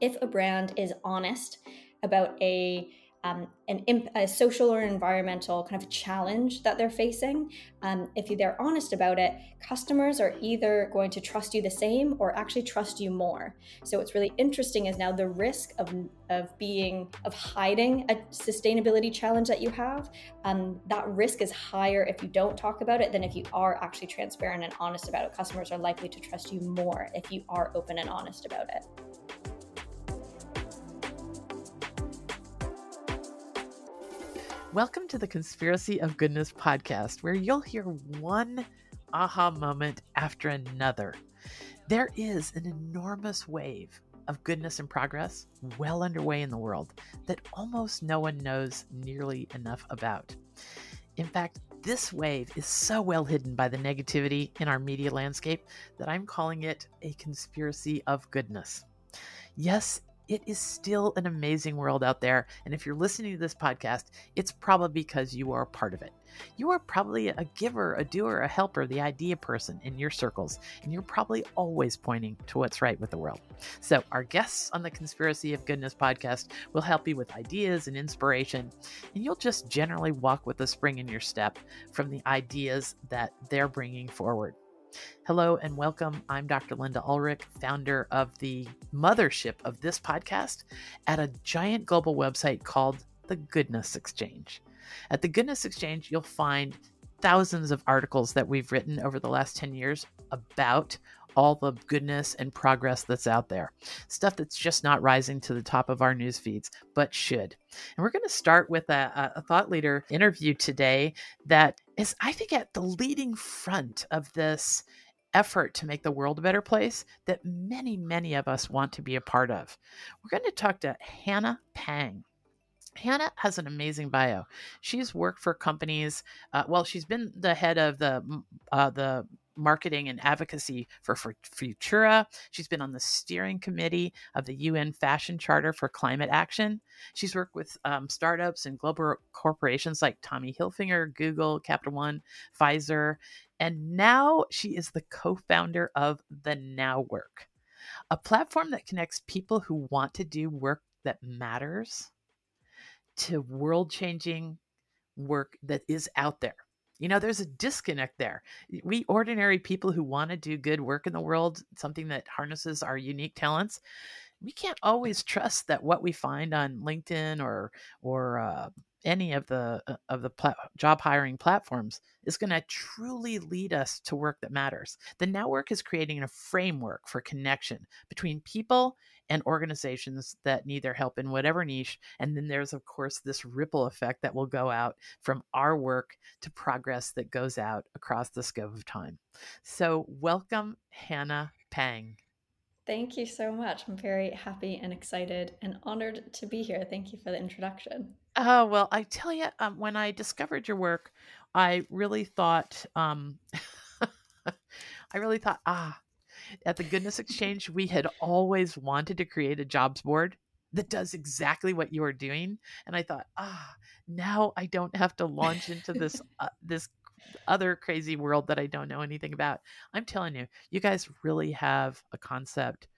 if a brand is honest about a um, an imp- a social or environmental kind of challenge that they're facing, um, if they're honest about it, customers are either going to trust you the same or actually trust you more. So what's really interesting is now the risk of of being of hiding a sustainability challenge that you have. Um, that risk is higher if you don't talk about it than if you are actually transparent and honest about it. Customers are likely to trust you more if you are open and honest about it. Welcome to the Conspiracy of Goodness podcast, where you'll hear one aha moment after another. There is an enormous wave of goodness and progress well underway in the world that almost no one knows nearly enough about. In fact, this wave is so well hidden by the negativity in our media landscape that I'm calling it a conspiracy of goodness. Yes, it is still an amazing world out there. And if you're listening to this podcast, it's probably because you are a part of it. You are probably a giver, a doer, a helper, the idea person in your circles, and you're probably always pointing to what's right with the world. So, our guests on the Conspiracy of Goodness podcast will help you with ideas and inspiration, and you'll just generally walk with a spring in your step from the ideas that they're bringing forward. Hello and welcome. I'm Dr. Linda Ulrich, founder of the mothership of this podcast at a giant global website called the Goodness Exchange. At the Goodness Exchange, you'll find thousands of articles that we've written over the last 10 years about all the goodness and progress that's out there. Stuff that's just not rising to the top of our news feeds, but should. And we're going to start with a, a thought leader interview today that is, I think, at the leading front of this effort to make the world a better place that many, many of us want to be a part of. We're going to talk to Hannah Phang. Hannah has an amazing bio. She's worked for companies. Uh, well, she's been the head of the uh, the marketing and advocacy for, for Futerra. She's been on the steering committee of the UN Fashion Charter for Climate Action. She's worked with um, startups and global corporations like Tommy Hilfiger, Google, Capital One, Pfizer, and now she is the co founder of The Now Work, a platform that connects people who want to do work that matters to world changing work that is out there. You know, there's a disconnect there. We ordinary people who want to do good work in the world, something that harnesses our unique talents, we can't always trust that what we find on LinkedIn or or uh, any of the uh, of the pla- job hiring platforms is going to truly lead us to work that matters. The Now Work is creating a framework for connection between people and organizations that need their help in whatever niche. And then there's of course this ripple effect that will go out from our work to progress that goes out across the scope of time. So welcome, Hannah Phang. Thank you so much. I'm very happy and excited and honored to be here. Thank you for the introduction. Oh, well, I tell you, um, when I discovered your work, I really thought, um, I really thought, ah, at the Goodness Exchange, we had always wanted to create a jobs board that does exactly what you are doing. And I thought, ah, now I don't have to launch into this uh, this other crazy world that I don't know anything about. I'm telling you, you guys really have a concept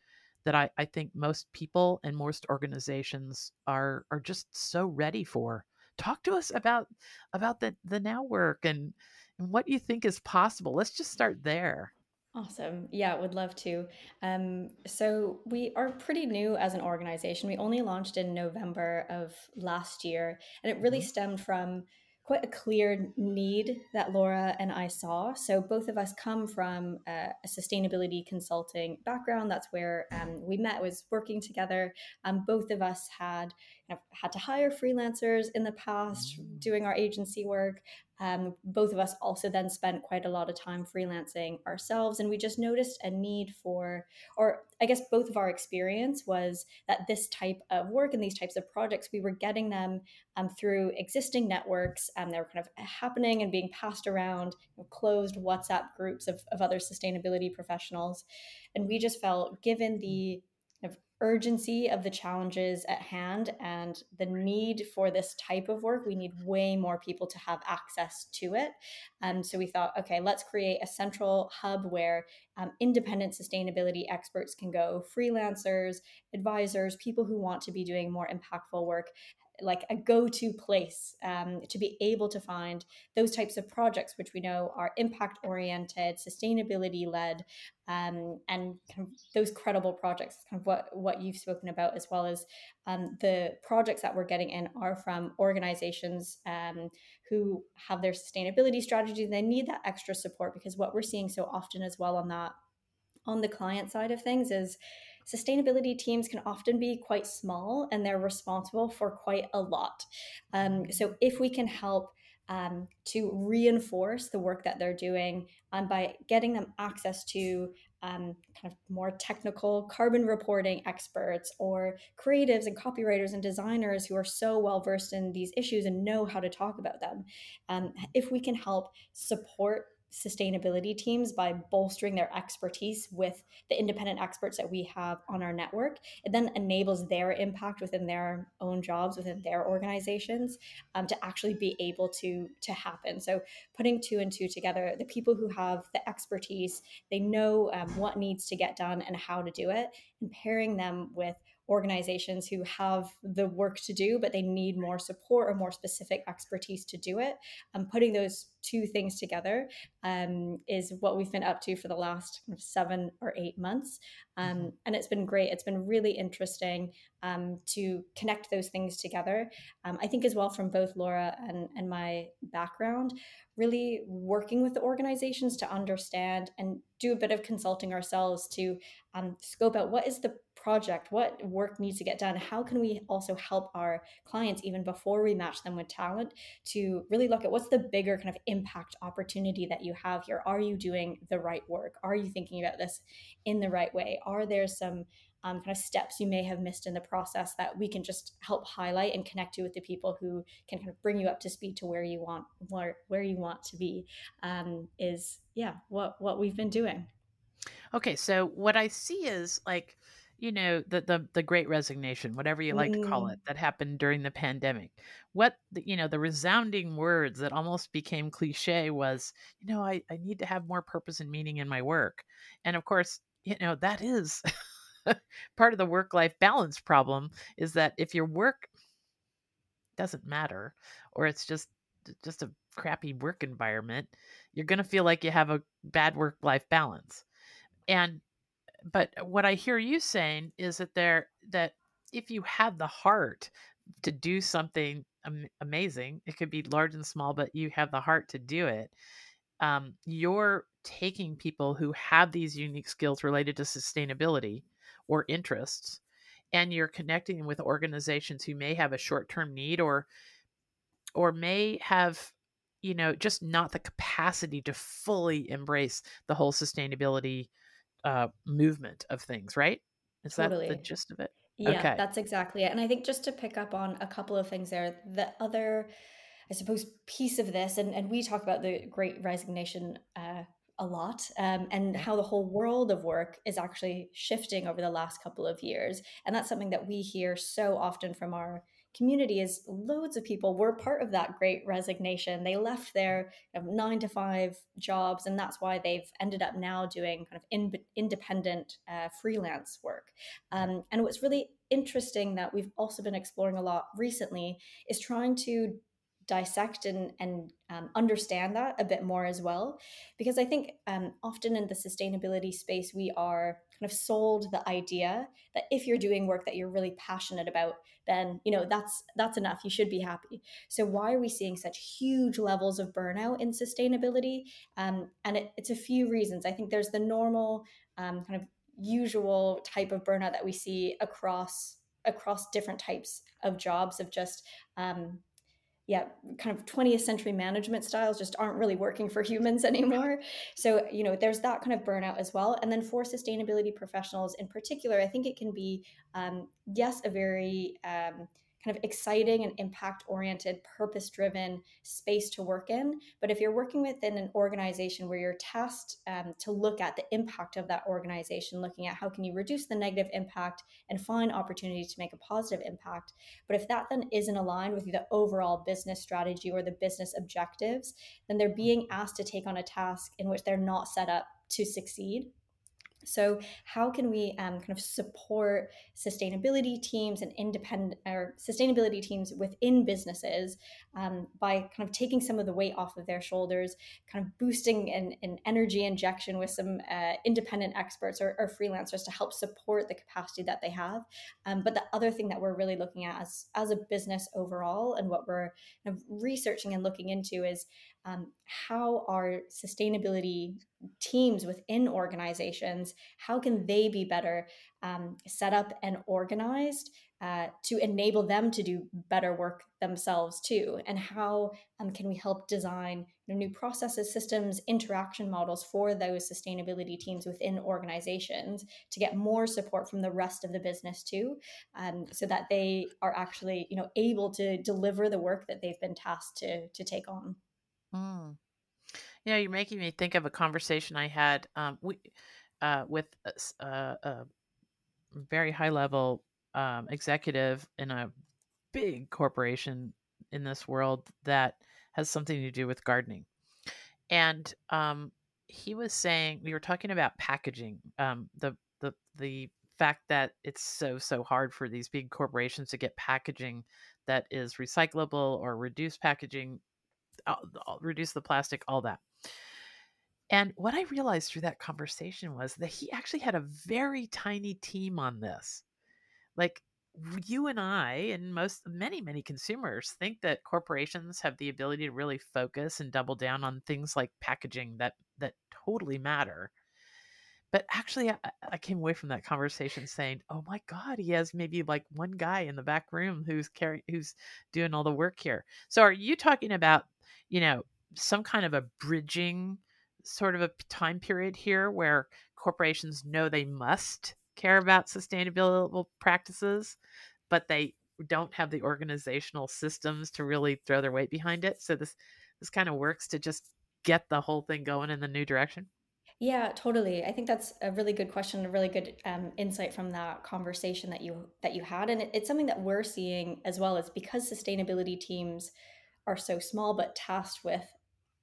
that I, I think most people and most organizations are are just so ready for. Talk to us about about the the now work and and what you think is possible. Let's just start there. Awesome. Yeah, would love to. Um, so we are pretty new as an organization. We only launched in November of last year, and it really mm-hmm. stemmed from quite a clear need that Laura and I saw. So both of us come from a, a sustainability consulting background. That's where um, we met. Was working together. Um, both of us had you know, had to hire freelancers in the past, mm. doing our agency work. Um, both of us also then spent quite a lot of time freelancing ourselves, and we just noticed a need for, or I guess both of our experience was that this type of work and these types of projects, we were getting them um, through existing networks, and they were kind of happening and being passed around you know, closed WhatsApp groups of, of other sustainability professionals. And we just felt, given the urgency of the challenges at hand and the need for this type of work, we need way more people to have access to it. Um, so we thought, okay, let's create a central hub where um, independent sustainability experts can go, freelancers, advisors, people who want to be doing more impactful work like a go-to place um, to be able to find those types of projects which we know are impact oriented sustainability led um, and kind of those credible projects kind of what what you've spoken about as well as um, the projects that we're getting in are from organizations um, who have their sustainability strategies they need that extra support because what we're seeing so often as well on that on the client side of things is sustainability teams can often be quite small and they're responsible for quite a lot. Um, so if we can help um, to reinforce the work that they're doing um, by getting them access to um, kind of more technical carbon reporting experts or creatives and copywriters and designers who are so well versed in these issues and know how to talk about them. Um, if we can help support sustainability teams by bolstering their expertise with the independent experts that we have on our network. It then enables their impact within their own jobs, within their organizations, um, to actually be able to to happen. So putting two and two together, the people who have the expertise, they know um, what needs to get done and how to do it, and pairing them with organizations who have the work to do, but they need more support or more specific expertise to do it. And um, putting those two things together um, is what we've been up to for the last kind of seven or eight months. Um, mm-hmm. And it's been great. It's been really interesting um, to connect those things together. Um, I think, as well, from both Laura and, and my background, really working with the organizations to understand and do a bit of consulting ourselves to um, scope out what is the project what work needs to get done? How can we also help our clients even before we match them with talent to really look at what's the bigger kind of impact opportunity that you have here? Are you doing the right work? Are you thinking about this in the right way? Are there some um, kind of steps you may have missed in the process that we can just help highlight and connect you with the people who can kind of bring you up to speed to where you want where, where you want to be um, is yeah what what we've been doing. Okay so what i see is like you know the the the great resignation whatever you like mm. to call it mm. that happened during the pandemic what the, you know the resounding words that almost became cliche was you know i i need to have more purpose and meaning in my work and of course you know that is part of the work life balance problem is that if your work doesn't matter or it's just just a crappy work environment you're going to feel like you have a bad work life balance and but what I hear you saying is that there that if you have the heart to do something am- amazing, it could be large and small, but you have the heart to do it. Um, you're taking people who have these unique skills related to sustainability or interests, and you're connecting them with organizations who may have a short-term need or or may have you know just not the capacity to fully embrace the whole sustainability uh, movement of things, right? Is totally. that the gist of it? Yeah, okay. that's exactly it. And I think just to pick up on a couple of things there, the other, I suppose, piece of this, and, and we talk about the great resignation uh, a lot um, and how the whole world of work is actually shifting over the last couple of years. And that's something that we hear so often from our community is loads of people were part of that great resignation. They left their you know, nine to five jobs, and that's why they've ended up now doing kind of in, independent uh, freelance work. Um, and what's really interesting that we've also been exploring a lot recently is trying to dissect and, and um, understand that a bit more as well. Because i think um, often in the sustainability space we are kind of sold the idea that if you're doing work that you're really passionate about then you know that's that's enough. You should be happy. So why are we seeing such huge levels of burnout in sustainability? Um, and it, it's a few reasons. I think there's the normal um, kind of usual type of burnout that we see across across different types of jobs of just um, yeah kind of 20th century management styles just aren't really working for humans anymore. So you know there's that kind of burnout as well. And then for sustainability professionals in particular i think it can be um, yes a very um, kind of exciting and impact oriented, purpose driven space to work in. But if you're working within an organization where you're tasked um, to look at the impact of that organization, looking at how can you reduce the negative impact and find opportunities to make a positive impact. But if that then isn't aligned with the overall business strategy or the business objectives, then they're being asked to take on a task in which they're not set up to succeed. So, how can we um, kind of support sustainability teams and independent or sustainability teams within businesses um, by kind of taking some of the weight off of their shoulders, kind of boosting an, an energy injection with some uh, independent experts or, or, freelancers to help support the capacity that they have? Um, but the other thing that we're really looking at as, as a business overall and what we're kind of researching and looking into is um, how are sustainability teams within organizations how can they be better um, set up and organized uh, to enable them to do better work themselves too? And how um, can we help design you know, new processes systems interaction models for those sustainability teams within organizations to get more support from the rest of the business too? Um, so that they are actually you know able to deliver the work that they've been tasked to to take on Mm. Yeah, you're making me think of a conversation I had um, we, uh, with a, a, a, very high level um, executive in a big corporation in this world that has something to do with gardening. And um, he was saying we were talking about packaging, um, the the the fact that it's so so hard for these big corporations to get packaging that is recyclable or reduced packaging reduce the plastic, all that. And what I realized through that conversation was that he actually had a very tiny team on this. Like you and I and most many many consumers think that corporations have the ability to really focus and double down on things like packaging that that totally matter. But actually I, I came away from that conversation saying, "Oh my god, he has maybe like one guy in the back room who's carrying who's doing all the work here." So are you talking about you know, some kind of a bridging sort of a time period here where corporations know they must care about sustainable practices, but they don't have the organizational systems to really throw their weight behind it. So this this kind of works to just get the whole thing going in the new direction. Yeah, totally. I think that's a really good question, a really good um, insight from that conversation that you that you had, and it, it's something that we're seeing as well. Is because sustainability teams are so small but tasked with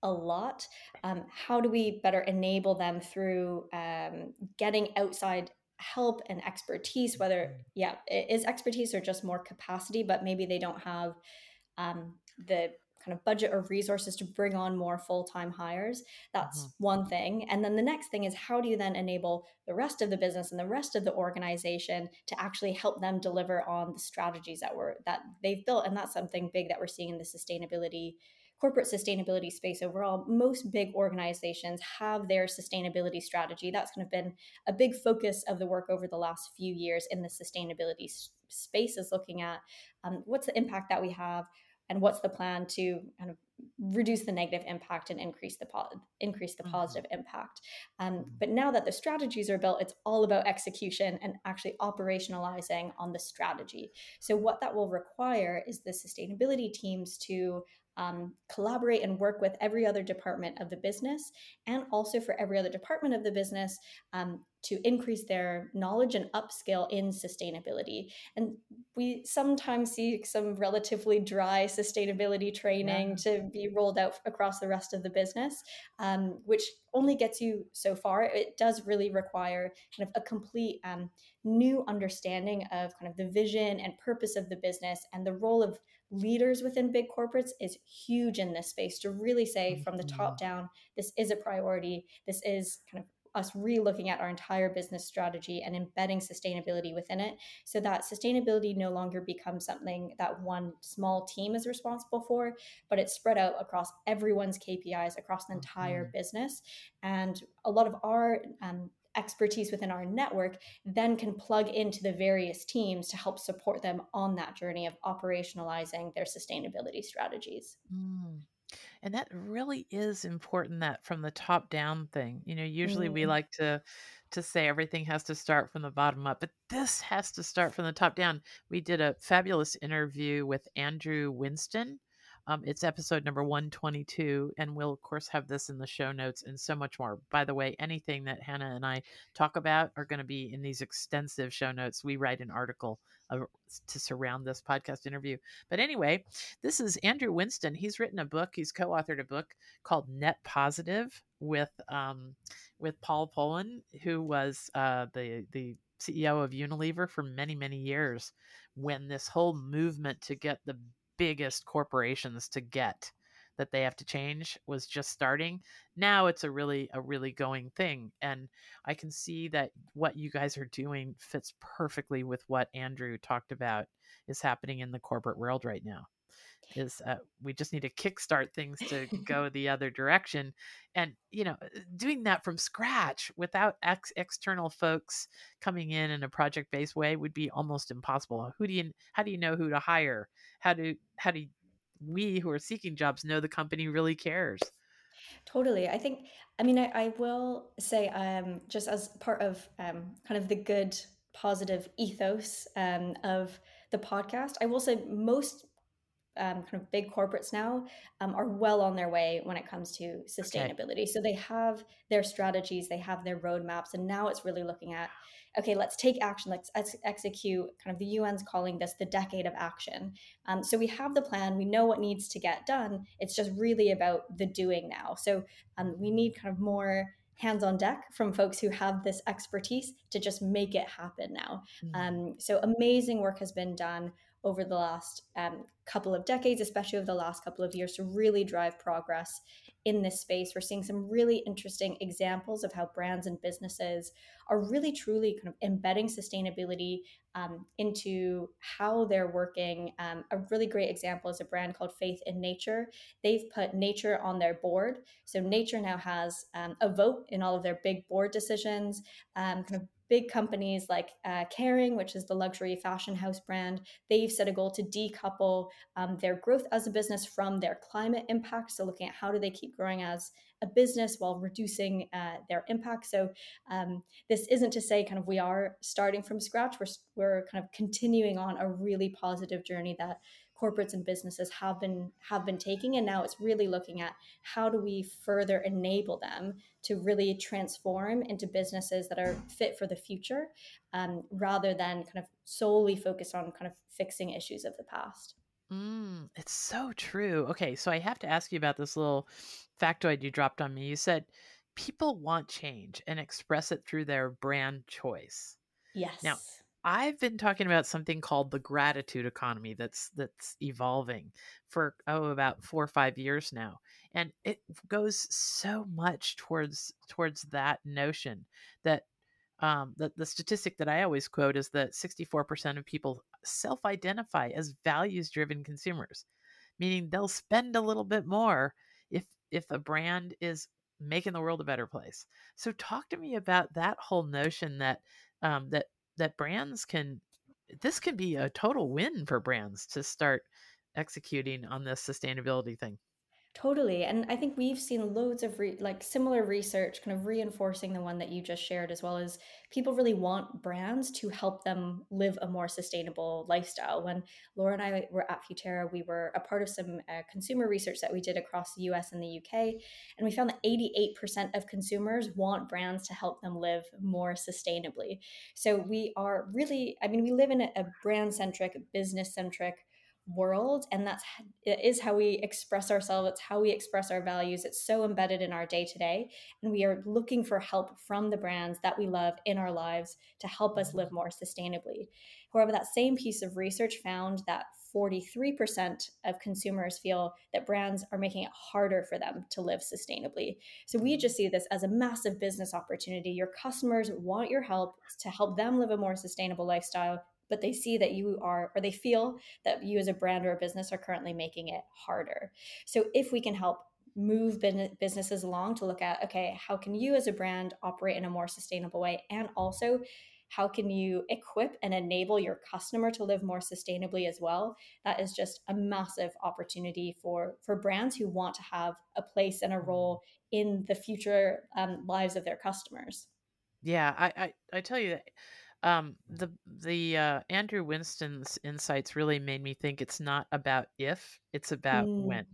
a lot. Um, how do we better enable them through um, getting outside help and expertise? Whether, mm-hmm. yeah, it is expertise or just more capacity, but maybe they don't have um, the kind of budget or resources to bring on more full-time hires that's mm-hmm. one thing and then the next thing is how do you then enable the rest of the business and the rest of the organization to actually help them deliver on the strategies that were that they've built and that's something big that we're seeing in the sustainability corporate sustainability space overall, most big organizations have their sustainability strategy. That's kind of been a big focus of the work over the last few years in the sustainability space is looking at um, what's the impact that we have and what's the plan to kind of reduce the negative impact and increase the po- increase the mm-hmm. positive mm-hmm. impact. Um, mm-hmm. but now that the strategies are built, it's all about execution and actually operationalizing on the strategy. So what that will require is the sustainability teams to um, collaborate and work with every other department of the business and also for every other department of the business um, to increase their knowledge and upskill in sustainability. And we sometimes see some relatively dry sustainability training yeah. to be rolled out across the rest of the business, um, which only gets you so far. It does really require kind of a complete um, new understanding of kind of the vision and purpose of the business and the role of leaders within big corporates is huge in this space to really say from the top mm-hmm. down this is a priority this is kind of us re-looking at our entire business strategy and embedding sustainability within it so that sustainability no longer becomes something that one small team is responsible for but it's spread out across everyone's kpis across the entire mm-hmm. business and a lot of our um, expertise within our network then can plug into the various teams to help support them on that journey of operationalizing their sustainability strategies. Mm. And that really is important that from the top down thing you know usually we Mm. like to to say everything has to start from the bottom up but this has to start from the top down. We did a fabulous interview with andrew winston um, it's episode number 122 and we'll of course have this in the show notes and so much more. By the way anything that hannah and i talk about are going to be in these extensive show notes. We write an article uh, to surround this podcast interview but anyway this is Andrew Winston. He's written a book. He's co-authored a book called Net Positive with um, with Paul Polman, who was uh, the the CEO of Unilever for many many years. When this whole movement to get the biggest corporations to get that they have to change was just starting now it's a really a really going thing and i can see that what you guys are doing fits perfectly with what andrew talked about is happening in the corporate world right now is uh, we just need to kickstart things to go the other direction and you know doing that from scratch without ex- external folks coming in in a project based way would be almost impossible. Who do you how do you know who to hire? How do how do we who are seeking jobs know the company really cares Totally. I think, I mean, I, I will say, um, just as part of um, kind of the good, positive ethos um, of the podcast, I will say most um, kind of big corporates now um, are well on their way when it comes to sustainability. Okay. So they have their strategies, they have their roadmaps, and now it's really looking at okay, let's take action, let's ex- execute. Kind of the UN's calling this the decade of action. Um, so we have the plan, we know what needs to get done. It's just really about the doing now. So um, we need kind of more hands on deck from folks who have this expertise to just make it happen now. Mm-hmm. Um, so amazing work has been done over the last um, couple of decades, especially over the last couple of years, to really drive progress in this space. We're seeing some really interesting examples of how brands and businesses are really truly kind of embedding sustainability um, into how they're working. Um, a really great example is a brand called Faith in Nature. They've put nature on their board. So nature now has um, a vote in all of their big board decisions, um, kind of big companies like uh, Kering, which is the luxury fashion house brand, they've set a goal to decouple um, their growth as a business from their climate impact. So, looking at how do they keep growing as a business while reducing uh, their impact. So, um, this isn't to say kind of we are starting from scratch. We're we're kind of continuing on a really positive journey that corporates and businesses have been have been taking and now it's really looking at how do we further enable them to really transform into businesses that are fit for the future um, rather than kind of solely focus on kind of fixing issues of the past. Mm, it's so true. Okay so i have to ask you about this little factoid you dropped on me. You said people want change and express it through their brand choice. Yes. now I've been talking about something called the gratitude economy that's that's evolving for oh about 4 or 5 years now. And it goes so much towards towards that notion that um, the, the statistic that I always quote is that 64% of people self identify as values driven consumers, meaning they'll spend a little bit more if if a brand is making the world a better place. So talk to me about that whole notion that um, that that brands can this can be a total win for brands to start executing on this sustainability thing. Totally. And I think we've seen loads of re- like similar research kind of reinforcing the one that you just shared, as well as people really want brands to help them live a more sustainable lifestyle. When Laura and I were at Futerra, we were a part of some uh, consumer research that we did across the US and the UK. And we found that 88% of consumers want brands to help them live more sustainably. So we are really, I mean, we live in a, a brand centric, business centric world and that's it is how we express ourselves it's how we express our values it's so embedded in our day to day and we are looking for help from the brands that we love in our lives to help us live more sustainably however that same piece of research found that 43% of consumers feel that brands are making it harder for them to live sustainably. So we just see this as a massive business opportunity. Your customers want your help to help them live a more sustainable lifestyle but they see that you are, or they feel that you as a brand or a business are currently making it harder. So if we can help move businesses along to look at, okay, how can you as a brand operate in a more sustainable way? And also how can you equip and enable your customer to live more sustainably as well? That is just a massive opportunity for for brands who want to have a place and a role in the future um, lives of their customers. Yeah I, I i tell you that um the the uh andrew winston's insights really made me think it's not about if it's about mm, when.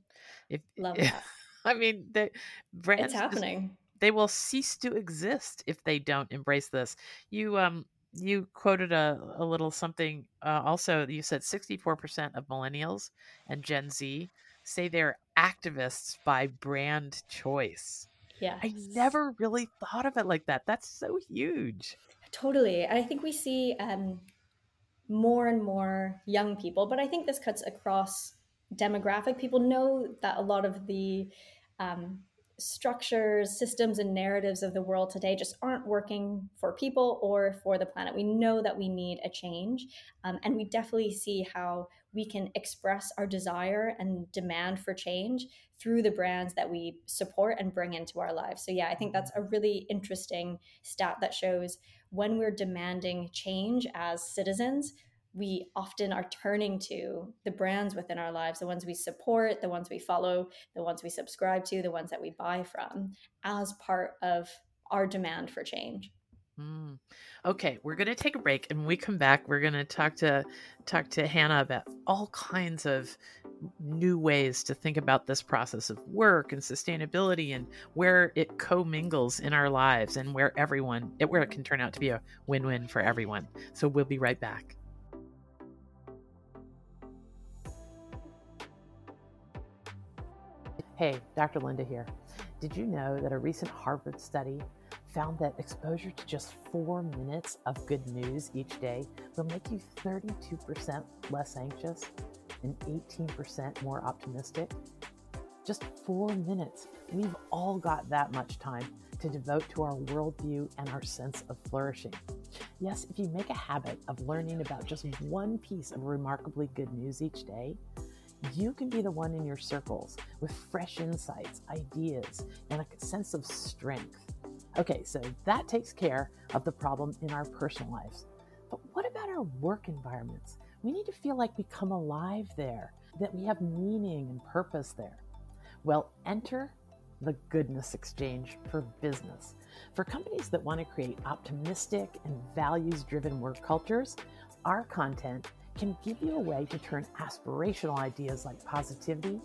If love that. I mean the brands it's happening. just, they will cease to exist if they don't embrace this. You um you quoted a, a little something uh, also you said 64% of millennials and gen z say they're activists by brand choice. Yeah i never really thought of it like that. That's so huge Totally. And I think we see um, more and more young people, but I think this cuts across demographic. People know that a lot of the um, structures, systems, and narratives of the world today just aren't working for people or for the planet. We know that we need a change. Um, and we definitely see how we can express our desire and demand for change through the brands that we support and bring into our lives. So, yeah, I think that's a really interesting stat that shows when we're demanding change as citizens, we often are turning to the brands within our lives, the ones we support, the ones we follow, the ones we subscribe to, the ones that we buy from, as part of our demand for change. Mm. Okay, we're going to take a break, and when we come back, we're going to talk to talk to Hannah about all kinds of new ways to think about this process of work and sustainability and where it commingles in our lives and where everyone where it can turn out to be a win-win for everyone. So we'll be right back. Hey, Dr. Linda here. Did you know that a recent Harvard study found that exposure to just four minutes of good news each day will make you 32% less anxious and 18% more optimistic? Just four minutes. We've all got that much time to devote to our worldview and our sense of flourishing. Yes, if you make a habit of learning about just one piece of remarkably good news each day, you can be the one in your circles with fresh insights, ideas, and a sense of strength. Okay, so that takes care of the problem in our personal lives. But what about our work environments? We need to feel like we come alive there, that we have meaning and purpose there. Well, enter the Goodness Exchange for business. For companies that want to create optimistic and values driven work cultures, our content can give you a way to turn aspirational ideas like positivity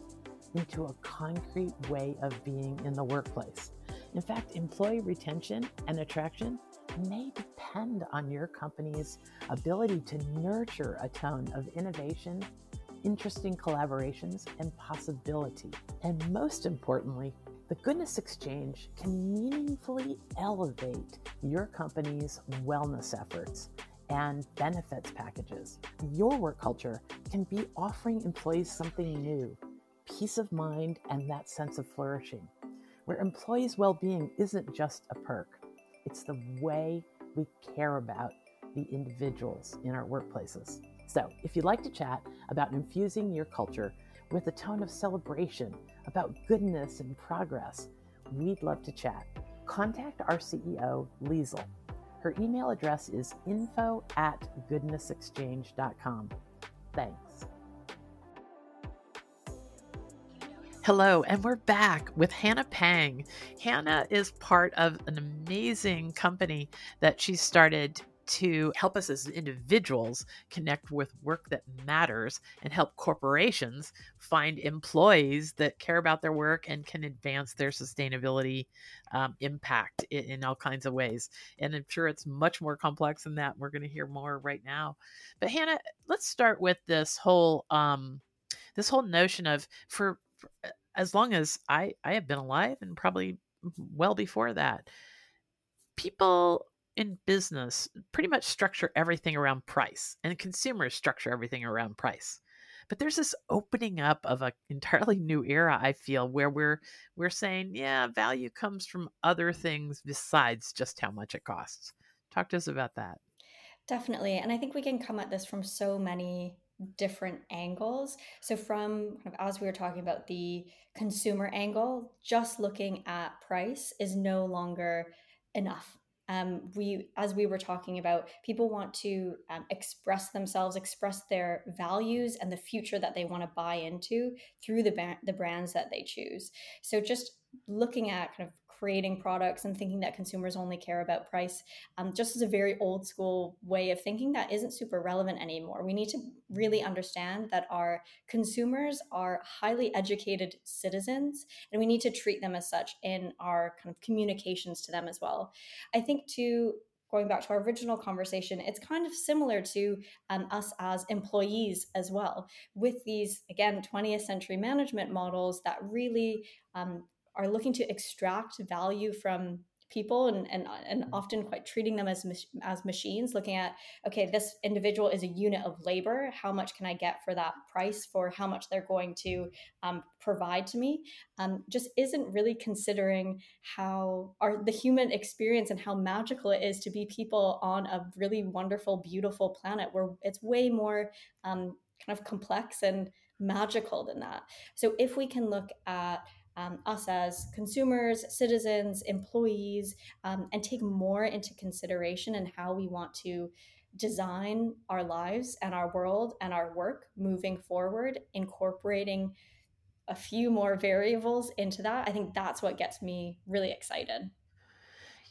into a concrete way of being in the workplace. In fact, employee retention and attraction may depend on your company's ability to nurture a tone of innovation, interesting collaborations, and possibility. And most importantly, the Goodness Exchange can meaningfully elevate your company's wellness efforts and benefits packages. Your work culture can be offering employees something new, peace of mind, and that sense of flourishing, where employees' well being isn't just a perk, it's the way we care about the individuals in our workplaces. So, if you'd like to chat about infusing your culture with a tone of celebration, about goodness and progress, we'd love to chat. Contact our CEO, Liesl, her email address is info at goodnessexchange.com. Thanks. Hello, and we're back with Hannah Phang. Hannah is part of an amazing company that she started to help us as individuals connect with work that matters and help corporations find employees that care about their work and can advance their sustainability um, impact in, in, all kinds of ways. And I'm sure it's much more complex than that. We're going to hear more right now. But Hannah, let's start with this whole um, this whole notion of for, for as long as I I have been alive and probably well before that people in business pretty much structure everything around price and consumers structure everything around price. But there's this opening up of an entirely new era i feel where we're we're saying yeah value comes from other things besides just how much it costs. Talk to us about that. Definitely and i think we can come at this from so many different angles. So from kind of as we were talking about the consumer angle just looking at price is no longer enough um, we as we were talking about people want to um, express themselves express their values and the future that they want to buy into through the, ba- the brands that they choose. So just looking at kind of creating products and thinking that consumers only care about price um, just as a very old school way of thinking that isn't super relevant anymore. We need to really understand that our consumers are highly educated citizens and we need to treat them as such in our kind of communications to them as well. I think to going back to our original conversation, it's kind of similar to um, us as employees as well, with these, again, 20th century management models that really um, are looking to extract value from people and, and, and mm-hmm. often quite treating them as, as machines looking at okay this individual is a unit of labor. How much can i get for that price for how much they're going to um, provide to me? Um, just isn't really considering how our the human experience and how magical it is to be people on a really wonderful beautiful planet where it's way more um, kind of complex and magical than that. So if we can look at um, us as consumers, citizens, employees, um, and take more into consideration and how we want to design our lives and our world and our work moving forward, incorporating a few more variables into that. I think that's what gets me really excited.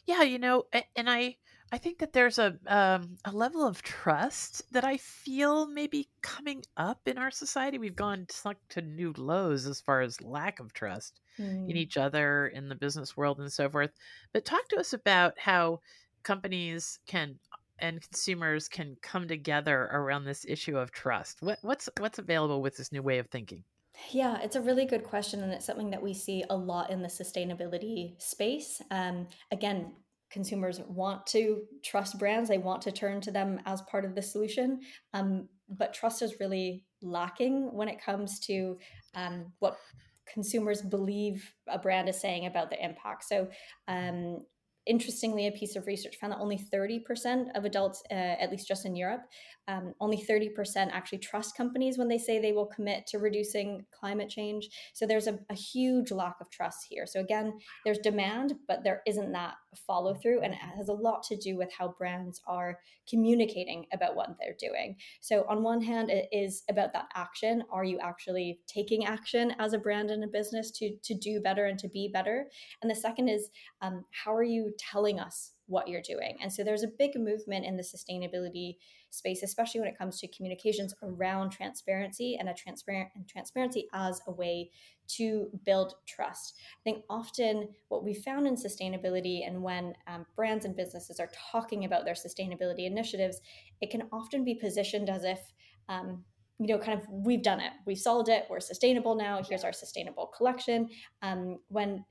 Yeah, you know, and I I think that there's a um, a level of trust that I feel maybe coming up in our society. We've gone sunk to new lows as far as lack of trust mm. in each other, in the business world, and so forth. But talk to us about how companies can and consumers can come together around this issue of trust. What, what's what's available with this new way of thinking? Yeah, it's a really good question, and it's something that we see a lot in the sustainability space. Um, again, consumers want to trust brands they want to turn to them as part of the solution um, but trust is really lacking when it comes to um, what consumers believe a brand is saying about the impact so um, interestingly, a piece of research found that only 30% of adults, uh, at least just in Europe, um, only 30% actually trust companies when they say they will commit to reducing climate change. So there's a, a huge lack of trust here. So again, there's demand, but there isn't that follow through. And it has a lot to do with how brands are communicating about what they're doing. So on one hand, it is about that action. Are you actually taking action as a brand and a business to, to do better and to be better? And the second is um, how are you telling us what you're doing? And so there's a big movement in the sustainability space, especially when it comes to communications around transparency and a transparent and transparency as a way to build trust. I think often what we found in sustainability and when um, brands and businesses are talking about their sustainability initiatives, it can often be positioned as if um, you know, kind of we've done it, we've solved it, we're sustainable now. Here's our sustainable collection. Um, when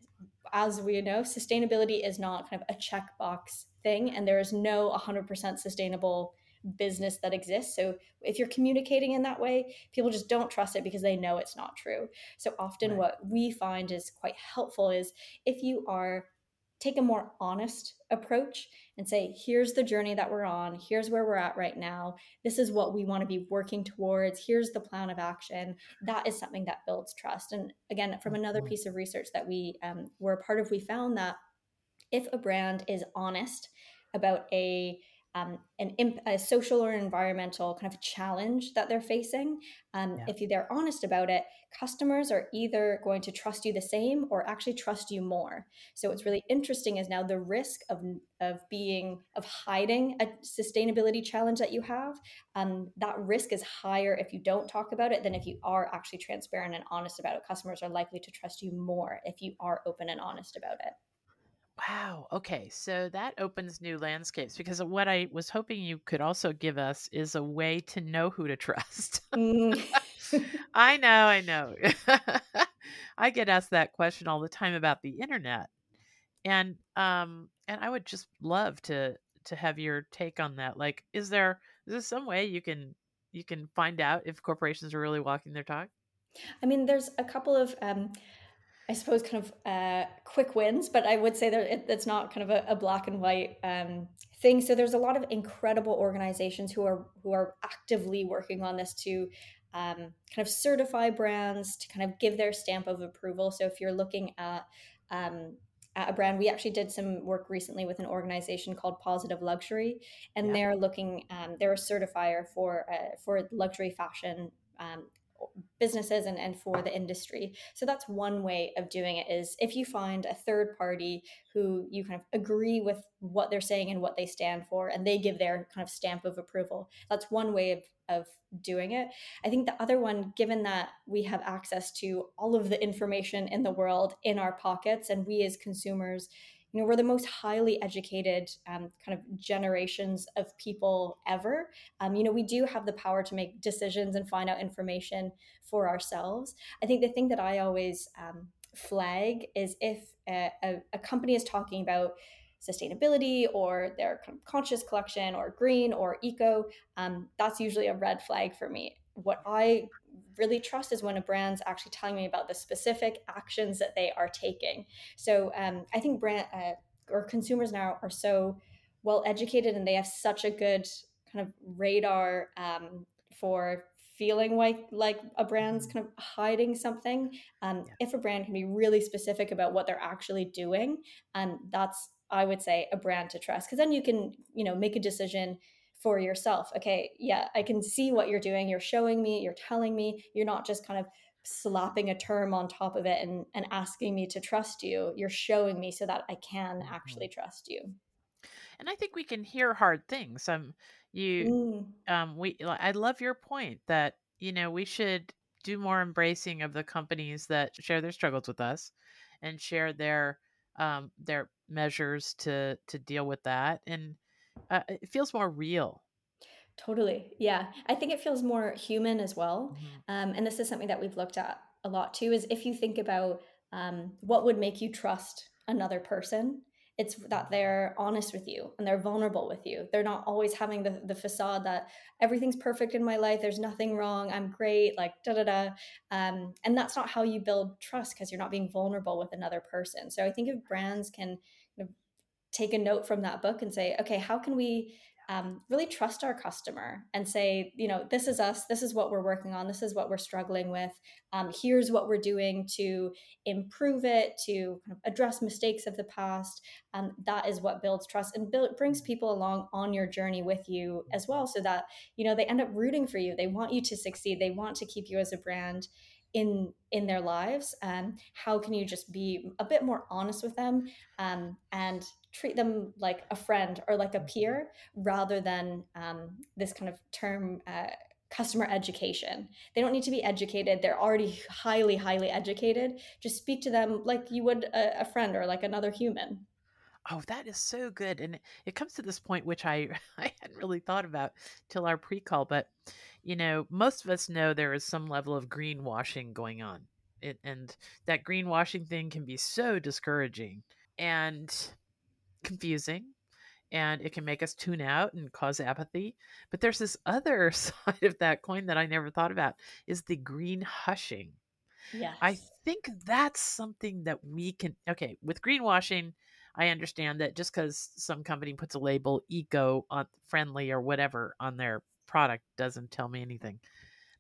as we know, sustainability is not kind of a checkbox thing, and there is no 100% sustainable business that exists. So if you're communicating in that way, people just don't trust it because they know it's not true. So often, right. what we find is quite helpful is if you are take a more honest approach and say, here's the journey that we're on, here's where we're at right now, this is what we want to be working towards, here's the plan of action. That is something that builds trust. And again, from another piece of research that we um, were a part of, we found that if a brand is honest about a um, an imp- a social or environmental kind of challenge that they're facing, um, yeah. if they're honest about it, customers are either going to trust you the same or actually trust you more. So what's really interesting is now the risk of of being of hiding a sustainability challenge that you have. Um, that risk is higher if you don't talk about it than if you are actually transparent and honest about it. Customers are likely to trust you more if you are open and honest about it. Wow. Okay. So that opens new landscapes because what I was hoping you could also give us is a way to know who to trust. Mm. I know, I know. I get asked that question all the time about the internet. And um and I would just love to to have your take on that. Like is there is there some way you can you can find out if corporations are really walking their talk? I mean, there's a couple of um I suppose, kind of uh, quick wins, but I would say that it, it's not kind of a, a black and white um, thing. So there's a lot of incredible organizations who are who are actively working on this to um, kind of certify brands to kind of give their stamp of approval. So if you're looking at um, at a brand. We actually did some work recently with an organization called Positive Luxury, and Yeah. they're looking. Um, they're a certifier for uh, for luxury fashion um, businesses and, and for the industry. So that's one way of doing it is if you find a third party who you kind of agree with what they're saying and what they stand for, and they give their kind of stamp of approval. That's one way of, of doing it. I think the other one, given that we have access to all of the information in the world in our pockets, and we as consumers, you know, we're the most highly educated um, kind of generations of people ever. Um, you know, we do have the power to make decisions and find out information for ourselves. I think the thing that I always um, flag is if a, a, a company is talking about sustainability or their kind of conscious collection or green or eco, um, that's usually a red flag for me. What I really trust is when a brand's actually telling me about the specific actions that they are taking. So um, I think brand uh, or consumers now are so well educated and they have such a good kind of radar um, for feeling like like a brand's kind of hiding something. Um, yeah. If a brand can be really specific about what they're actually doing, um, that's I would say a brand to trust because then you can you know make a decision for yourself. Okay, yeah, I can see what you're doing. You're showing me, you're telling me. You're not just kind of slapping a term on top of it and, and asking me to trust you. You're showing me so that I can mm-hmm. actually trust you. And I think we can hear hard things. Um, you, mm. um, we, I love your point that you know we should do more embracing of the companies that share their struggles with us, and share their um their measures to to deal with that and uh, it feels more real. Totally. Yeah. I think it feels more human as well. Mm-hmm. Um, and this is something that we've looked at a lot too is if you think about um, what would make you trust another person, it's that they're honest with you and they're vulnerable with you. They're not always having the, the facade that everything's perfect in my life, there's nothing wrong, I'm great, like da da da. Um, and that's not how you build trust because you're not being vulnerable with another person. So I think if brands can take a note from that book and say, okay, how can we um, really trust our customer and say, you know, this is us, this is what we're working on, this is what we're struggling with. Um, here's what we're doing to improve it, to kind of address mistakes of the past. Um, that is what builds trust and build, brings people along on your journey with you as well, so that you know they end up rooting for you. They want you to succeed. They want to keep you as a brand in in their lives um, how can you just be a bit more honest with them um, and treat them like a friend or like a peer rather than um, this kind of term uh, customer education they don't need to be educated they're already highly highly educated just speak to them like you would a, a friend or like another human Oh, that is so good. And it comes to this point, which I, I hadn't really thought about till our pre call, but you know, most of us know there is some level of greenwashing going on. It, and that greenwashing thing can be so discouraging and confusing and it can make us tune out and cause apathy but there's this other side of that coin that i never thought about is the green hushing yes. i think that's something that we can okay with greenwashing i understand that just because some company puts a label eco on friendly or whatever on their product doesn't tell me anything.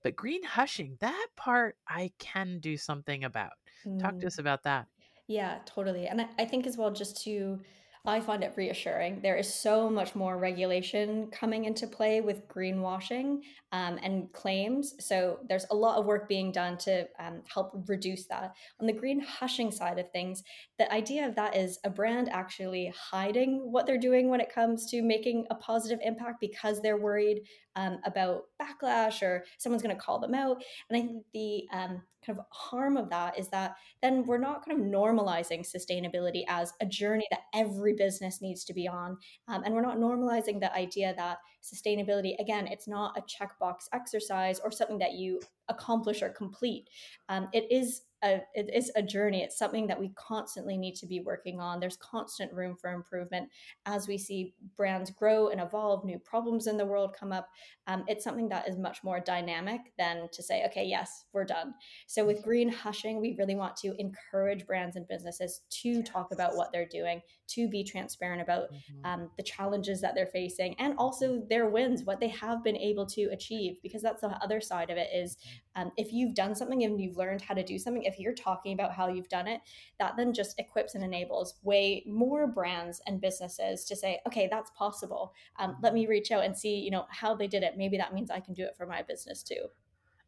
But green hushing, that part I can do something about. Mm. Talk to mm. us about that. Yeah, totally. And I, I think as well, just to I find it reassuring. There is so much more regulation coming into play with greenwashing um, and claims. So there's a lot of work being done to um, help reduce that. On the green hushing side of things, the idea of that is a brand actually hiding what they're doing when it comes to making a positive impact because they're worried um, about backlash or someone's going to call them out. And I think the um, kind of harm of that is that then we're not kind of normalizing sustainability as a journey that every business needs to be on. Um, and we're not normalizing the idea that sustainability, again, it's not a checkbox exercise or something that you accomplish or complete. Um, it is a, it is a journey. It's something that we constantly need to be working on. There's constant room for improvement as we see brands grow and evolve, new problems in the world come up. Um, it's something that is much more dynamic than to say, okay, yes, we're done. So with green hushing, we really want to encourage brands and businesses to talk about what they're doing, to be transparent about mm-hmm. um, the challenges that they're facing, and also their wins, what they have been able to achieve. Because that's the other side of it is um, if you've done something and you've learned how to do something, if you're talking about how you've done it, that then just equips and enables way more brands and businesses to say, okay, that's possible. Um, let me reach out and see, you know, how they did it. Maybe that means I can do it for my business too.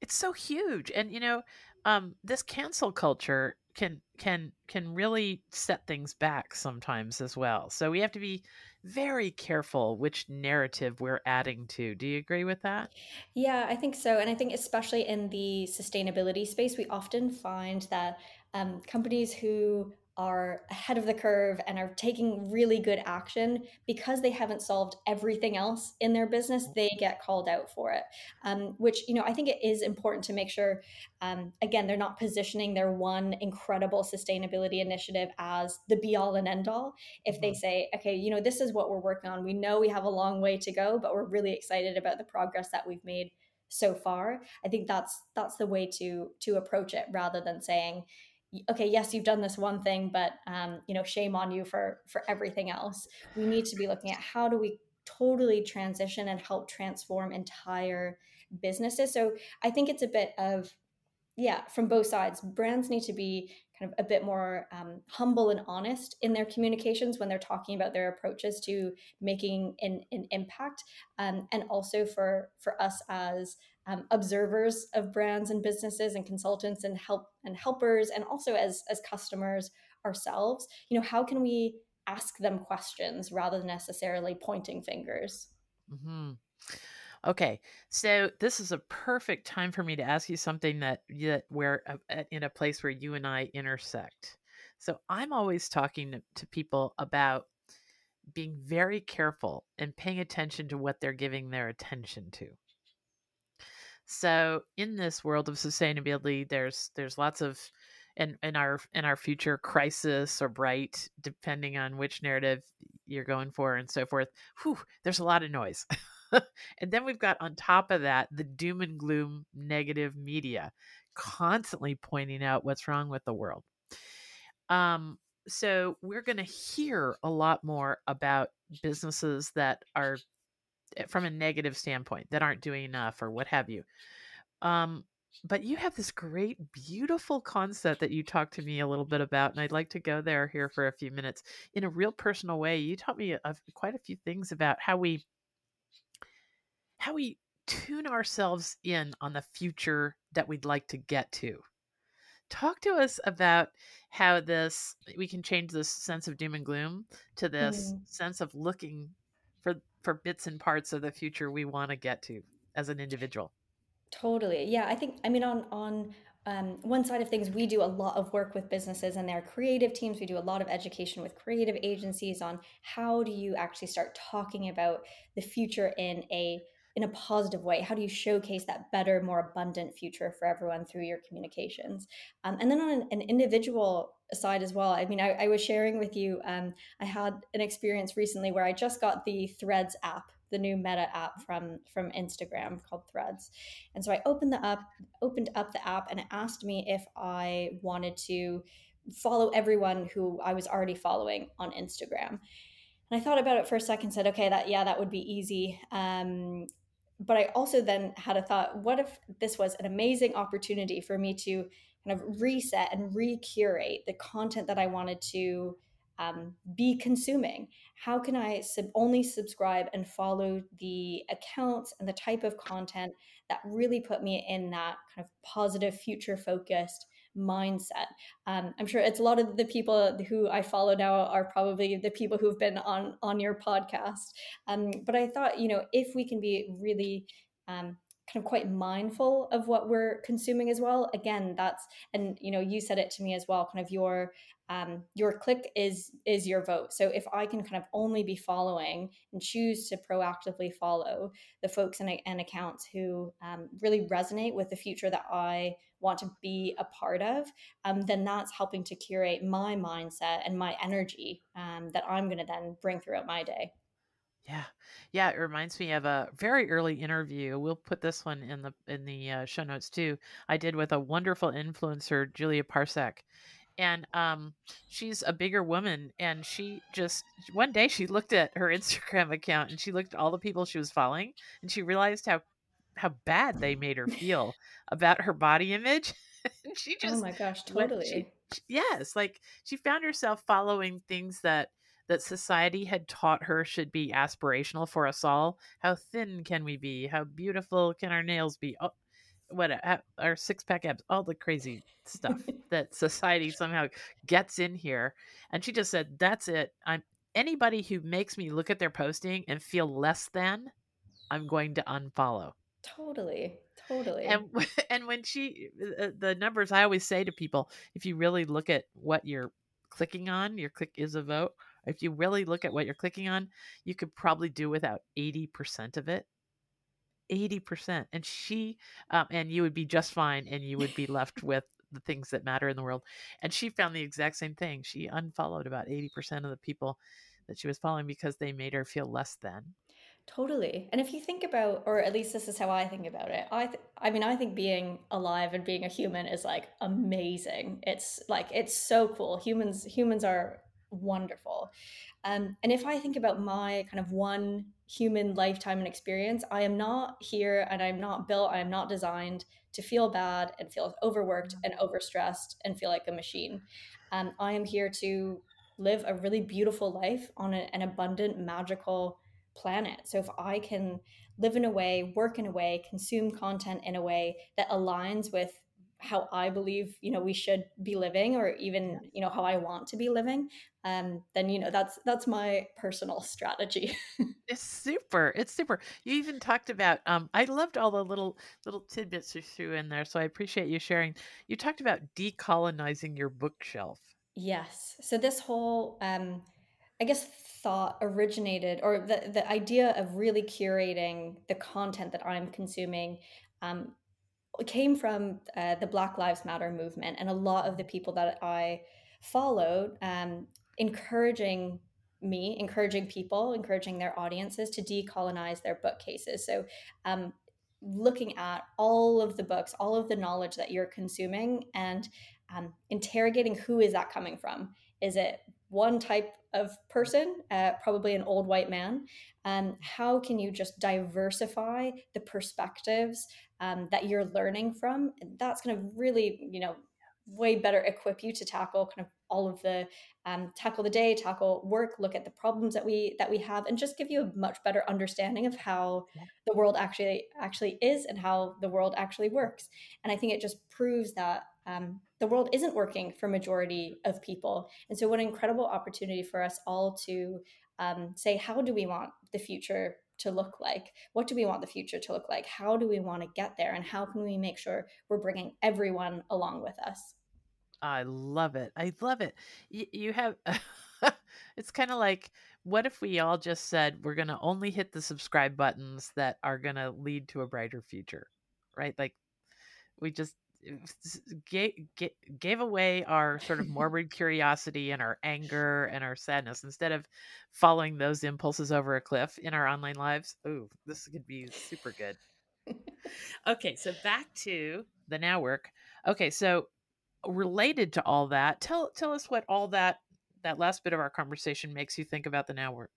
It's so huge, and you know, um, this cancel culture can can can really set things back sometimes as well. So we have to be very careful which narrative we're adding to. Do you agree with that? Yeah, I think so. And I think, especially in the sustainability space, we often find that um, companies who are ahead of the curve and are taking really good action because they haven't solved everything else in their business they get called out for it. Um, which you know i think it is important to make sure um, again they're not positioning their one incredible sustainability initiative as the be all and end all if they mm-hmm. say okay you know this is what we're working on. We know we have a long way to go but we're really excited about the progress that we've made so far i think that's that's the way to to approach it rather than saying okay yes you've done this one thing but um, you know shame on you for for everything else. We need to be looking at how do we totally transition and help transform entire businesses. So i think it's a bit of yeah from both sides. Brands need to be kind of a bit more um, humble and honest in their communications when they're talking about their approaches to making an, an impact um, and also for for us as um, observers of brands and businesses and consultants and help and helpers and also as as customers ourselves you know how can we ask them questions rather than necessarily pointing fingers? Mm-hmm. okay so this is a perfect time for me to ask you something that that where uh, in a place where you and i intersect. So i'm always talking to people about being very careful and paying attention to what they're giving their attention to so in this world of sustainability, there's there's lots of in in our in our future crisis or bright, depending on which narrative you're going for and so forth. Whew, there's a lot of noise. and then we've got on top of that the doom and gloom negative media constantly pointing out what's wrong with the world. Um, so we're going to hear a lot more about businesses that are from a negative standpoint that aren't doing enough or what have you. Um, but you have this great, beautiful concept that you talked to me a little bit about, and I'd like to go there here for a few minutes in a real personal way. You taught me a, quite a few things about how we how we tune ourselves in on the future that we'd like to get to. Talk to us about how this we can change this sense of doom and gloom to this mm. sense of looking for bits and parts of the future we want to get to as an individual. Totally. Yeah, I think I mean on on um, one side of things, we do a lot of work with businesses and their creative teams. We do a lot of education with creative agencies on how do you actually start talking about the future in a in a positive way? How do you showcase that better, more abundant future for everyone through your communications? Um, and then on an, an, individual side as well, I mean, I, I was sharing with you, um, I had an experience recently where I just got the Threads app the new meta app from from Instagram called Threads. And so I opened the up opened up the app and it asked me if I wanted to follow everyone who I was already following on Instagram. And I thought about it for a second, said, okay, that yeah, that would be easy. Um, but I also then had a thought what if this was an amazing opportunity for me to kind of reset and recurate the content that I wanted to um, be consuming? How can I sub- only subscribe and follow the accounts and the type of content that really put me in that kind of positive, future focused mindset. Um, I'm sure it's a lot of the people who I follow now are probably the people who've been on on your podcast. Um, but I thought, you know, if we can be really um, kind of quite mindful of what we're consuming as well. Again that's and you know you said it to me as well kind of your um, your click is is your vote. So if i can kind of only be following and choose to proactively follow the folks and, and accounts who um, really resonate with the future that i want to be a part of um, then that's helping to curate my mindset and my energy um, that i'm going to then bring throughout my day yeah. Yeah, it reminds me of a very early interview. We'll put this one in the in the uh, show notes too. I did with a wonderful influencer, Julia Parsek. And um she's a bigger woman and she just one day she looked at her Instagram account and she looked at all the people she was following and she realized how how bad they made her feel about her body image. she oh just my gosh, totally. she- yes, like she found herself following things that that society had taught her should be aspirational for us all. How thin can we be? How beautiful can our nails be? Oh, what uh, our six pack abs? All the crazy stuff that society somehow gets in here. And she just said, "That's it. I'm anybody who makes me look at their posting and feel less than, I'm going to unfollow." totally. Totally. And and when she uh, the numbers I always say to people, if you really look at what you're clicking on, your click is a vote. If you really look at what you're clicking on, you could probably do without 80% of it. 80%. And she um, and you would be just fine and you would be left with the things that matter in the world. And she found the exact same thing. She unfollowed about 80% of the people that she was following because they made her feel less than. Totally. And if you think about, or at least this is how I think about it, I th- I mean, I think being alive and being a human is like amazing. It's like it's so cool. Humans humans are wonderful. Um, and if I think about my kind of one human lifetime and experience, I am not here and I'm not built, I am not designed to feel bad and feel overworked and overstressed and feel like a machine. Um, I am here to live a really beautiful life on a, an abundant, magical planet. So if I can live in a way, work in a way, consume content in a way that aligns with how I believe, you know, we should be living or even, you know, how I want to be living, um, then you know that's that's my personal strategy. It's super. It's super. You even talked about um I loved all the little little tidbits you threw in there, so I appreciate you sharing. You talked about decolonizing your bookshelf. yes. So this whole um I guess thought originated or the the idea of really curating the content that I'm consuming um came from uh, the Black Lives Matter movement and a lot of the people that I followed, um, encouraging me, encouraging people, encouraging their audiences to decolonize their bookcases. So, um, looking at all of the books, all of the knowledge that you're consuming, and um, interrogating who is that coming from? Is it one type of person, uh, probably an old white man? Um, how can you just diversify the perspectives um, that you're learning from? That's going to really, you know, way better equip you to tackle kind of all of the um, tackle the day tackle work look at the problems that we that we have and just give you a much better understanding of how the world actually actually is and how the world actually works and i think it just proves that um, the world isn't working for majority of people and so what an incredible opportunity for us all to um, say how do we want the future to look like what do we want the future to look like how do we want to get there and how can we make sure we're bringing everyone along with us I love it. I love it. You, you have it's kind of like what if we all just said we're going to only hit the subscribe buttons that are going to lead to a brighter future, right? Like we just gave, gave away our sort of morbid curiosity and our anger and our sadness instead of following those impulses over a cliff in our online lives. Ooh, this could be super good. okay, so back to the now work. Okay, so related to all that, tell tell us what all that that last bit of our conversation makes you think about the now work.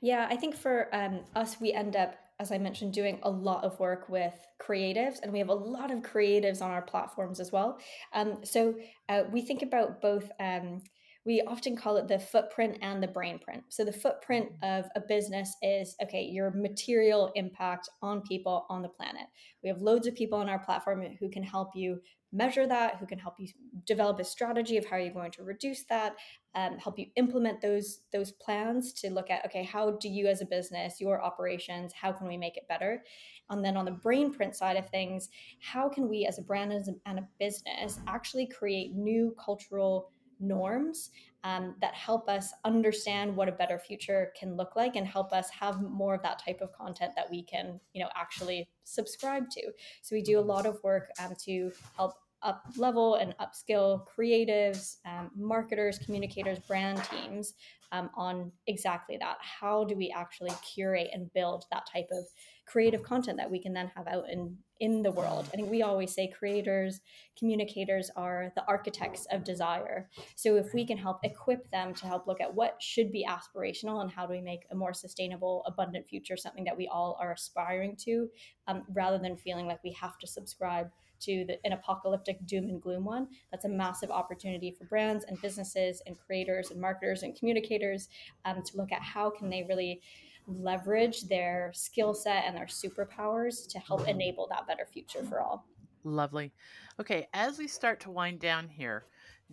Yeah, I think for um, us, we end up, as I mentioned, doing a lot of work with creatives, and we have a lot of creatives on our platforms as well. Um, so uh, we think about both. Um, we often call it the footprint and the brain print. So the footprint of a business is okay, your material impact on people on the planet. We have loads of people on our platform who can help you measure that, who can help you develop a strategy of how you're going to reduce that, um, help you implement those those plans to look at okay, how do you as a business, your operations, how can we make it better? And then on the brain print side of things, how can we as a brand and a business actually create new cultural norms um, that help us understand what a better future can look like and help us have more of that type of content that we can you know actually subscribe to so we do a lot of work um, to help up level and upskill creatives um, marketers communicators brand teams um, on exactly that. How do we actually curate and build that type of creative content that we can then have out in in the world. I think we always say creators, communicators are the architects of desire. So if we can help equip them to help look at what should be aspirational and how do we make a more sustainable, abundant future something that we all are aspiring to, um, rather than feeling like we have to subscribe to the, an apocalyptic doom and gloom one. That's a massive opportunity for brands and businesses and creators and marketers and communicators um, to look at how can they really leverage their skill set and their superpowers to help enable that better future for all. Lovely. Okay, as we start to wind down here,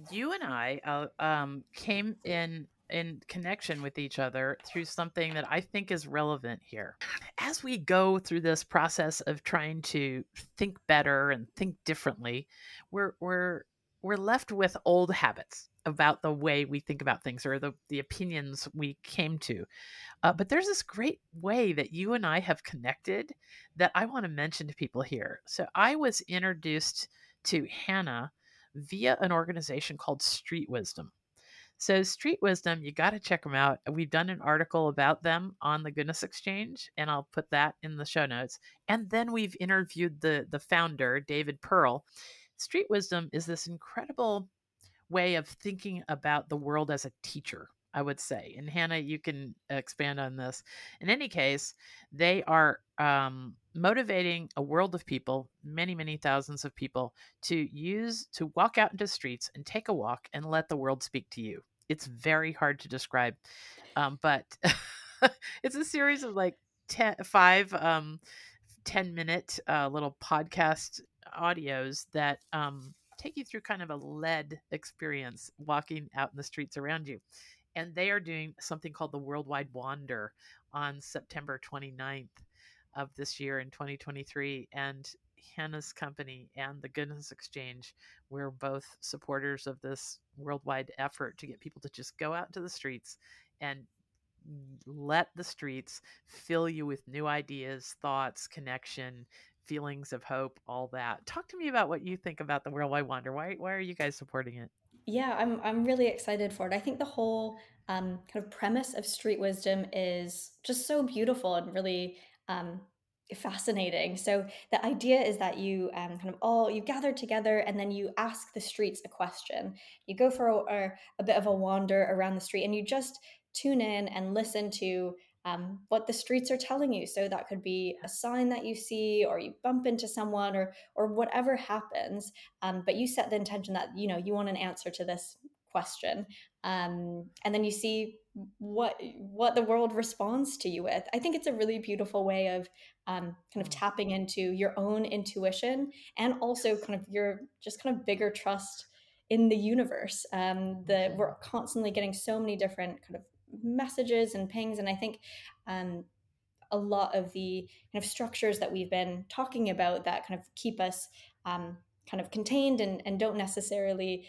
you and I uh, um, came in in connection with each other through something that I think is relevant here. As we go through this process of trying to think better and think differently, we're we're we're left with old habits about the way we think about things or the, the opinions we came to. Uh, but there's this great way that you and I have connected that I want to mention to people here. So I was introduced to Hannah via an organization called Street Wisdom. So, Street Wisdom, you got to check them out. We've done an article about them on the Goodness Exchange, and I'll put that in the show notes. And then we've interviewed the the founder, David Pearl. Street Wisdom is this incredible way of thinking about the world as a teacher. I would say. And Hannah, you can expand on this. In any case, they are um, motivating a world of people, many, many thousands of people, to use, to walk out into streets and take a walk and let the world speak to you. It's very hard to describe, um, but it's a series of like ten, five, um, 10 minute uh, little podcast audios that um, take you through kind of a led experience walking out in the streets around you and they are doing something called the Worldwide Wander on September 29th of this year in 2023. And Hannah's company and the Goodness Exchange, we're both supporters of this worldwide effort to get people to just go out into the streets and let the streets fill you with new ideas, thoughts, connection, feelings of hope, all that. Talk to me about what you think about the Worldwide Wander. Why why are you guys supporting it? Yeah, I'm I'm really excited for it. I think the whole um, kind of premise of Street Wisdom is just so beautiful and really um, fascinating. So the idea is that you um, kind of all you gather together and then you ask the streets a question. You go for a, a bit of a wander around the street and you just tune in and listen to um, what the streets are telling you. So that could be a sign that you see, or you bump into someone, or or whatever happens. Um, but you set the intention that you know you want an answer to this question, um, and then you see what what the world responds to you with. I think it's a really beautiful way of um, kind of mm. tapping into your own intuition and also kind of your just kind of bigger trust in the universe. Um, the we're constantly getting so many different kind of messages and pings. And I think um, a lot of the kind of structures that we've been talking about that kind of keep us um, kind of contained and, and don't necessarily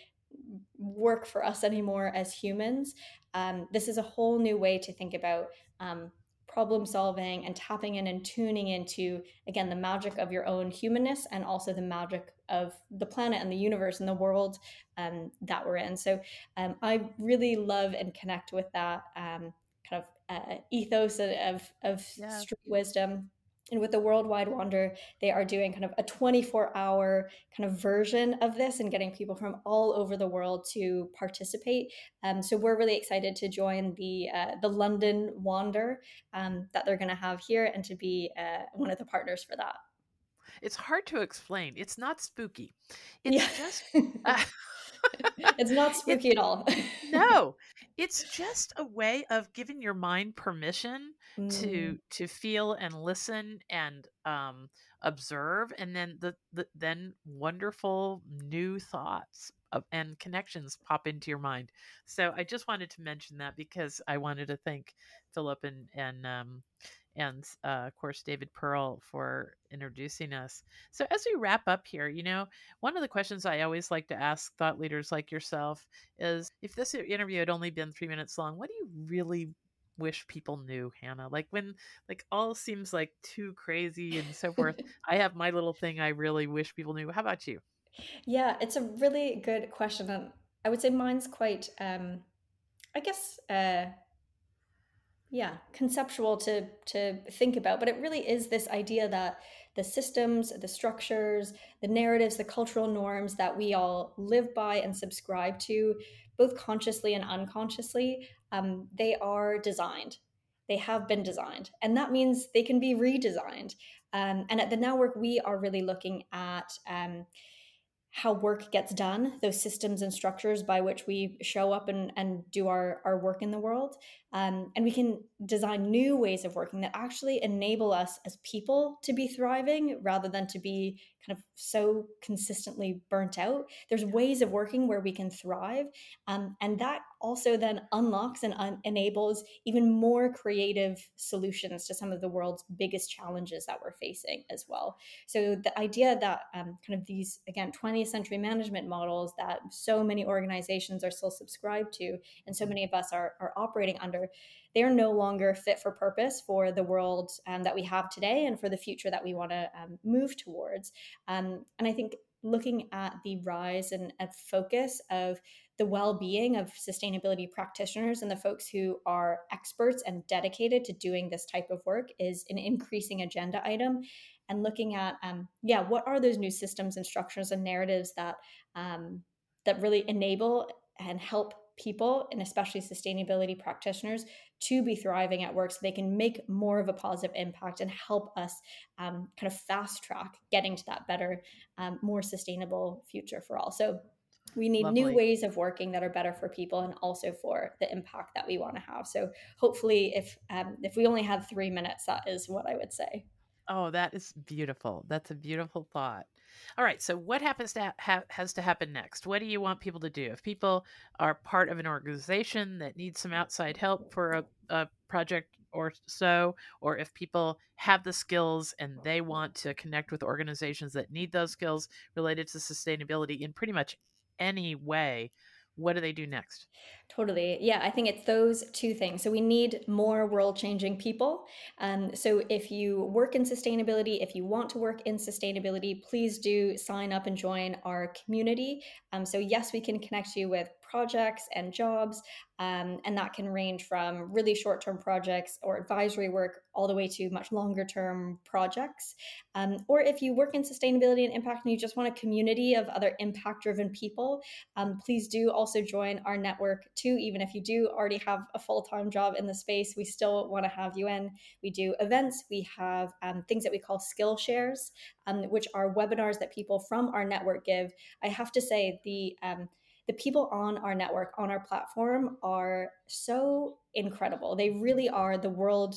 work for us anymore as humans. Um, this is a whole new way to think about um, problem solving and tapping in and tuning into again the magic of your own humanness and also the magic of the planet and the universe and the world um, that we're in so um, i really love and connect with that um, kind of uh, ethos of, of yeah. street wisdom and with the worldwide wander they are doing kind of a 24 hour kind of version of this and getting people from all over the world to participate. Um, so we're really excited to join the uh, the london wander um, that they're going to have here and to be uh, one of the partners for that. It's hard to explain. It's not spooky. It's yeah. just uh, it's not spooky at all. no. It's just a way of giving your mind permission mm. to to feel and listen and um, observe and then the, the then wonderful new thoughts of, and connections pop into your mind so i just wanted to mention that because i wanted to thank philip and and um, and uh, of course David Pearl for introducing us. So as we wrap up here, you know, one of the questions I always like to ask thought leaders like yourself is if this interview had only been 3 minutes long, what do you really wish people knew, Hannah? Like when like all seems like too crazy and so forth. I have my little thing I really wish people knew. How about you? Yeah, it's a really good question and I would say mine's quite um I guess, uh, yeah, conceptual to to think about. But it really is this idea that the systems, the structures, the narratives, the cultural norms that we all live by and subscribe to, both consciously and unconsciously, um, they are designed. They have been designed, and that means they can be redesigned. Um, and at the Now Work, we are really looking at um, how work gets done, those systems and structures by which we show up and, and do our, our work in the world. Um, and we can design new ways of working that actually enable us as people to be thriving rather than to be kind of so consistently burnt out. There's ways of working where we can thrive. Um, and that also then unlocks and un- enables even more creative solutions to some of the world's biggest challenges that we're facing as well. So the idea that um, kind of these, again, 20th century management models that so many organizations are still subscribed to and so many of us are, are operating under, they're no longer fit for purpose for the world um, that we have today and for the future that we want to um, move towards. Um, and I think looking at the rise and, and focus of the well-being of sustainability practitioners and the folks who are experts and dedicated to doing this type of work is an increasing agenda item and looking at um, yeah what are those new systems and structures and narratives that um, that really enable and help people and especially sustainability practitioners to be thriving at work so they can make more of a positive impact and help us um, kind of fast track getting to that better um, more sustainable future for all. So we need Lovely. new ways of working that are better for people and also for the impact that we want to have so hopefully if um, if we only had three minutes that is what i would say oh that is beautiful that's a beautiful thought all right. So, what happens to ha- has to happen next? What do you want people to do? If people are part of an organization that needs some outside help for a, a project or so, or if people have the skills and they want to connect with organizations that need those skills related to sustainability in pretty much any way, what do they do next? Totally. Yeah, I think it's those two things. So we need more world changing people. Um, so if you work in sustainability, if you want to work in sustainability, please do sign up and join our community. Um, so, yes, we can connect you with projects and jobs. Um, and that can range from really short term projects or advisory work all the way to much longer term projects. Um, or if you work in sustainability and impact and you just want a community of other impact driven people, um, please do also join our network too. Even if you do already have a full time job in the space, we still want to have you in. We do events, we have um, things that we call skill shares, um, which are webinars that people from our network give. I have to say, the um, the people on our network, on our platform, are so incredible. They really are the world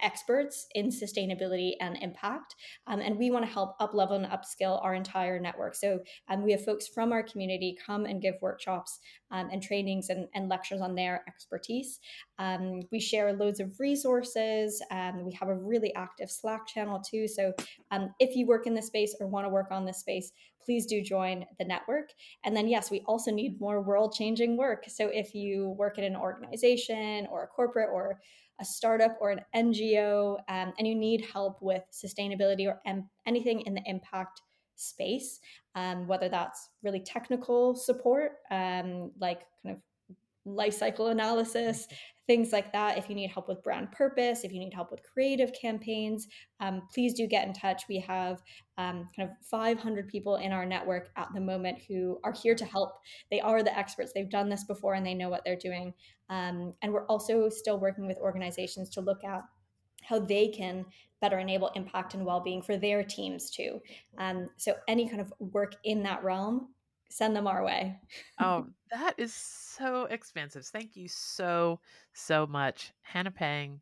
experts in sustainability and impact. Um, and we want to help up level and upskill our entire network. So um, we have folks from our community come and give workshops um, and trainings and, and, lectures on their expertise. Um, we share loads of resources. and we have a really active Slack channel too. So um, if you work in this space or want to work on this space, please do join the network. And then, yes, we also need more world changing work. So if you work in an organization or a corporate or a startup or an NGO, um, and you need help with sustainability or em- anything in the impact space, um, whether that's really technical support, um, like kind of life cycle analysis, things like that. If you need help with brand purpose, if you need help with creative campaigns, um, please do get in touch. We have um, kind of 500 people in our network at the moment who are here to help. They are the experts. They've done this before and they know what they're doing. Um, and we're also still working with organizations to look at how they can better enable impact and well-being for their teams too. Um, so any kind of work in that realm, send them our way. oh, that is so expensive. Thank you so, so much. Hannah Phang.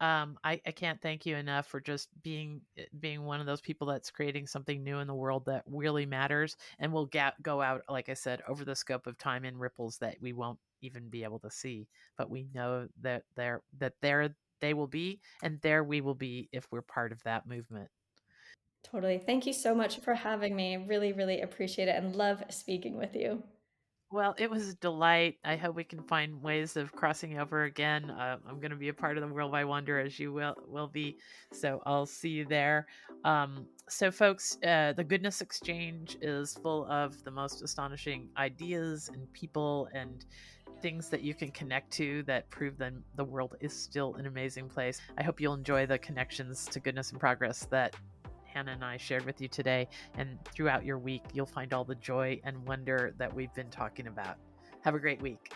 Um, I, I can't thank you enough for just being eh, being one of those people that's creating something new in the world that really matters and will ga- go out, like I said, over the scope of time in ripples that we won't even be able to see. But we know that there that there they will be, and there we will be if we're part of that movement. Totally. Thank you so much for having me. Really, really appreciate it and love speaking with you. Well, it was a delight. I hope we can find ways of crossing over again. Uh, I'm going to be a part of the Worldwide Wander as you will will be, so I'll see you there. Um, so, folks, uh, the Goodness Exchange is full of the most astonishing ideas and people and things that you can connect to that prove that the world is still an amazing place. I hope you'll enjoy the connections to goodness and progress that Hannah and I shared with you today. And throughout your week, you'll find all the joy and wonder that we've been talking about. Have a great week.